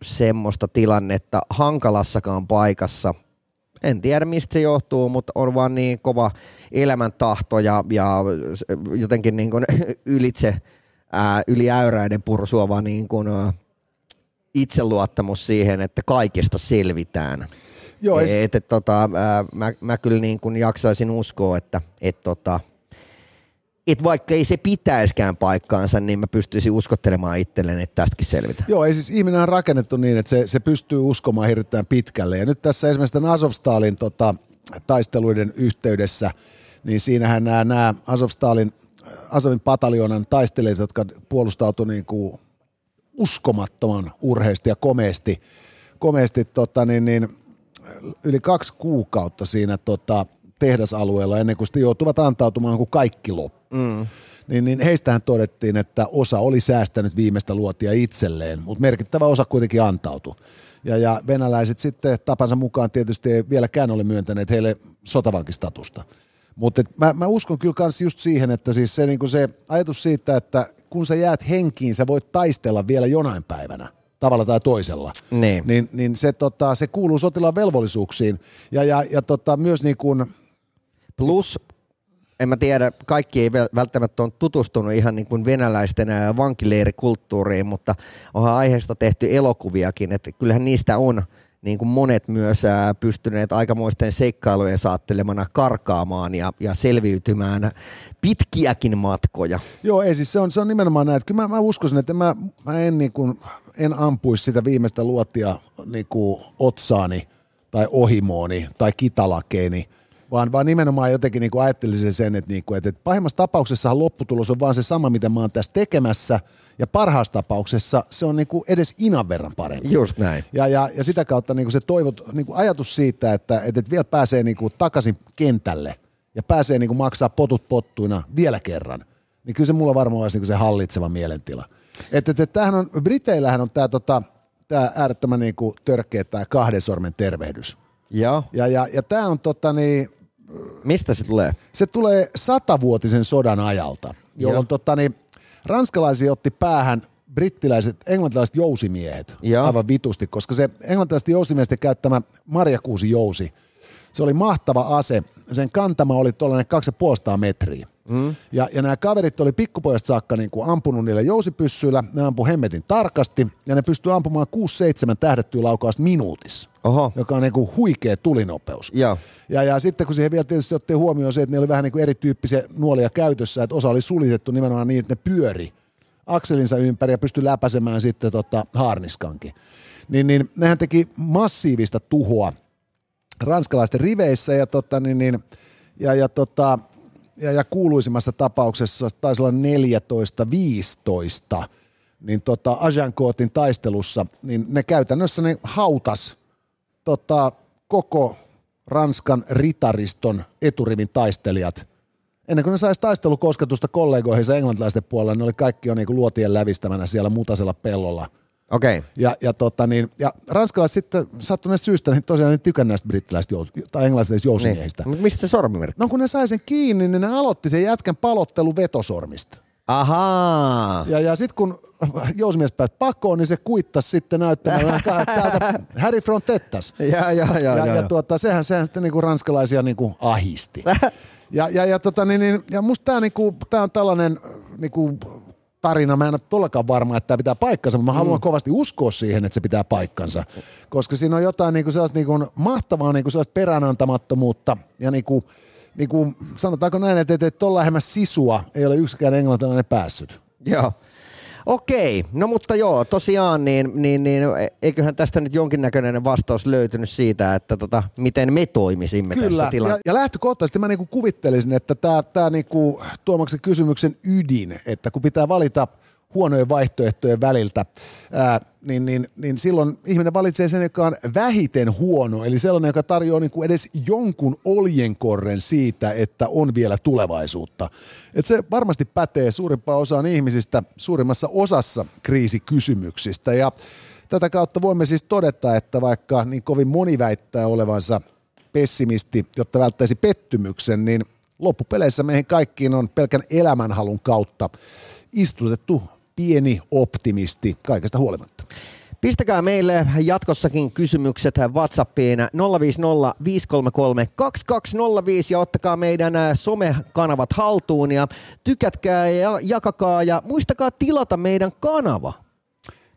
semmoista tilannetta hankalassakaan paikassa, en tiedä mistä se johtuu, mutta on vaan niin kova elämäntahto ja, ja jotenkin niin kuin ylitse, ää, yli äyräiden pursuava niin kuin, ää, itseluottamus siihen, että kaikesta selvitään. Joo, et, et, et, tota, ää, mä, mä kyllä niin kuin jaksaisin uskoa, että et, tota, että vaikka ei se pitäiskään paikkaansa, niin mä pystyisin uskottelemaan itselleen, että tästäkin selvitä. Joo, ei siis ihminen on rakennettu niin, että se, se pystyy uskomaan hirveän pitkälle. Ja nyt tässä esimerkiksi tämän Azovstalin tota, taisteluiden yhteydessä, niin siinähän nämä, nämä Azovstalin, Azovin pataljonan taistelijat, jotka puolustautuivat niin kuin uskomattoman urheasti ja komeasti, komeasti tota, niin, niin, yli kaksi kuukautta siinä tota, tehdasalueella ennen kuin sitten joutuvat antautumaan, kun kaikki loppuu. Mm. Niin, niin heistähän todettiin, että osa oli säästänyt viimeistä luotia itselleen, mutta merkittävä osa kuitenkin antautui. Ja, ja venäläiset sitten tapansa mukaan tietysti ei vieläkään ole myöntäneet heille sotavankistatusta. Mutta mä, mä uskon kyllä myös just siihen, että siis se, niin se ajatus siitä, että kun sä jäät henkiin, sä voit taistella vielä jonain päivänä tavalla tai toisella. Niin, niin, niin se, tota, se kuuluu sotilaan velvollisuuksiin. Ja, ja, ja tota, myös niin kuin, Plus, en mä tiedä, kaikki ei välttämättä ole tutustunut ihan niin kuin venäläisten vankileirikulttuuriin, mutta onhan aiheesta tehty elokuviakin, että kyllähän niistä on niin kuin monet myös pystyneet aikamoisten seikkailujen saattelemana karkaamaan ja, ja selviytymään pitkiäkin matkoja. Joo, ei siis se on, se on nimenomaan näin, kyllä mä, mä uskoisin, että mä, mä en, niin kuin, en ampuisi sitä viimeistä luotia niin kuin otsaani tai ohimooni tai kitalakeeni – vaan, vaan nimenomaan jotenkin niin kuin ajattelisin sen, että, niin kuin, että, että pahimmassa tapauksessa lopputulos on vaan se sama, mitä mä oon tässä tekemässä, ja parhaassa tapauksessa se on niin kuin edes inan verran parempi. Just näin. Ja, ja, ja sitä kautta niin kuin se toivot, niin kuin ajatus siitä, että, että, että vielä pääsee niin kuin takaisin kentälle ja pääsee niin kuin maksaa potut pottuina vielä kerran, niin kyllä se mulla varmaan olisi niin kuin se hallitseva mielentila. Että, että, että tämähän on, Briteillähän on tämä tota, tää äärettömän niin kuin törkeä tämä kahden sormen tervehdys. Joo. Ja, ja, ja tämä on tota niin, Mistä se tulee? se tulee satavuotisen sodan ajalta, jolloin tota niin, ranskalaisia otti päähän brittiläiset, englantilaiset jousimiehet Joo. aivan vitusti, koska se englantilaisten jousimiesten käyttämä marjakuusi jousi, se oli mahtava ase. Sen kantama oli tuollainen 2,5 metriä. Mm. Ja, ja nämä kaverit oli pikkupojasta saakka niin kuin ampunut niillä jousipyssyillä, ne ampu hemmetin tarkasti, ja ne pystyi ampumaan 6-7 tähdettyä laukausta minuutissa, Oho. joka on niin kuin huikea tulinopeus. Joo. Ja, ja sitten kun siihen vielä tietysti otti huomioon se, että ne oli vähän niin kuin erityyppisiä nuolia käytössä, että osa oli sulitettu nimenomaan niin, että ne pyöri akselinsa ympäri ja pystyi läpäisemään sitten tota haarniskankin. Niin, niin nehän teki massiivista tuhoa ranskalaisten riveissä ja, tota, niin, niin, ja, ja, tota, ja, ja kuuluisimmassa tapauksessa taisi olla 14-15, niin tota Agincourtin taistelussa, niin ne käytännössä ne hautas tota, koko Ranskan ritariston eturivin taistelijat. Ennen kuin ne saisi taistelukosketusta kollegoihinsa englantilaisten puolella, ne oli kaikki jo niinku luotien lävistämänä siellä mutasella pellolla. Okei. Okay. Ja, ja, tota niin, ja ranskalaiset sitten sattuneesta syystä niin tosiaan ne tykänneet näistä brittiläisistä jou- tai englantilaisista jousimiehistä. Niin. Mistä se sormimerkki? No kun ne sai sen kiinni, niin ne aloitti sen jätkän palottelu vetosormista. Ahaa. Ja, ja sitten kun jousimies pääsi pakoon, niin se kuittasi sitten näyttämällä että täältä Harry Frontettas. Ja, ja, ja, ja, ja, ja, tuota, sehän, sehän sitten niinku ranskalaisia niinku ahisti. ja, ja, ja, tota, niin, niin, ja musta tämä niinku, tää on tällainen niinku, tarina, mä en ole todellakaan varma, että tämä pitää paikkansa, mutta mä haluan kovasti uskoa siihen, että se pitää paikkansa, koska siinä on jotain niinku sellaista niinku mahtavaa niinku sellaista peräänantamattomuutta ja niinku, niinku, sanotaanko näin, että, että tuolla lähemmäs sisua ei ole yksikään englantilainen päässyt. Joo. Okei, no mutta joo, tosiaan niin, niin, niin eiköhän tästä nyt jonkinnäköinen vastaus löytynyt siitä, että tota, miten me toimisimme Kyllä, tässä ja, tilanteessa. ja lähtökohtaisesti mä niinku kuvittelisin, että tämä tää niinku Tuomaksen kysymyksen ydin, että kun pitää valita huonojen vaihtoehtojen väliltä, ää, niin, niin, niin silloin ihminen valitsee sen, joka on vähiten huono, eli sellainen, joka tarjoaa niinku edes jonkun oljenkorren siitä, että on vielä tulevaisuutta. Et se varmasti pätee suurimpaan osaan ihmisistä suurimmassa osassa kriisikysymyksistä, ja tätä kautta voimme siis todeta, että vaikka niin kovin moni väittää olevansa pessimisti, jotta välttäisi pettymyksen, niin loppupeleissä meihin kaikkiin on pelkän elämänhalun kautta istutettu pieni optimisti kaikesta huolimatta. Pistäkää meille jatkossakin kysymykset WhatsAppiin 050 533 2205 ja ottakaa meidän ä, somekanavat haltuun ja tykätkää ja jakakaa ja muistakaa tilata meidän kanava.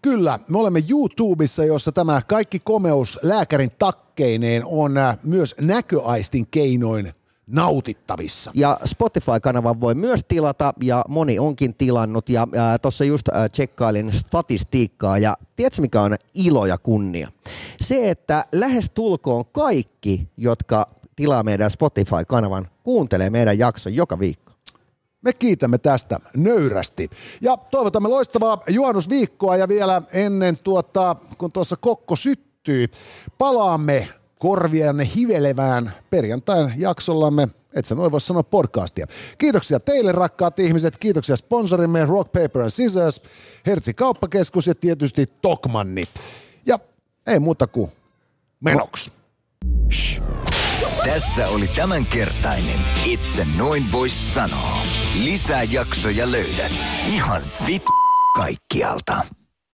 Kyllä, me olemme YouTubessa, jossa tämä kaikki komeus lääkärin takkeineen on äh, myös näköaistin keinoin nautittavissa. Ja Spotify-kanavan voi myös tilata ja moni onkin tilannut ja tuossa just ää, tsekkailin statistiikkaa ja tiedätkö mikä on ilo ja kunnia? Se, että lähes tulkoon kaikki, jotka tilaa meidän Spotify-kanavan, kuuntelee meidän jakson joka viikko. Me kiitämme tästä nöyrästi. Ja toivotamme loistavaa juhannusviikkoa ja vielä ennen tuota, kun tuossa kokko syttyy, palaamme korvianne hivelevään perjantain jaksollamme, et sä noin voi sanoa podcastia. Kiitoksia teille rakkaat ihmiset, kiitoksia sponsorimme Rock Paper and Scissors, Hertzi Kauppakeskus ja tietysti Tokmanni. Ja ei muuta kuin menoksi. Tässä oli tämänkertainen Itse noin vois sanoa. Lisää jaksoja löydät ihan vit kaikkialta.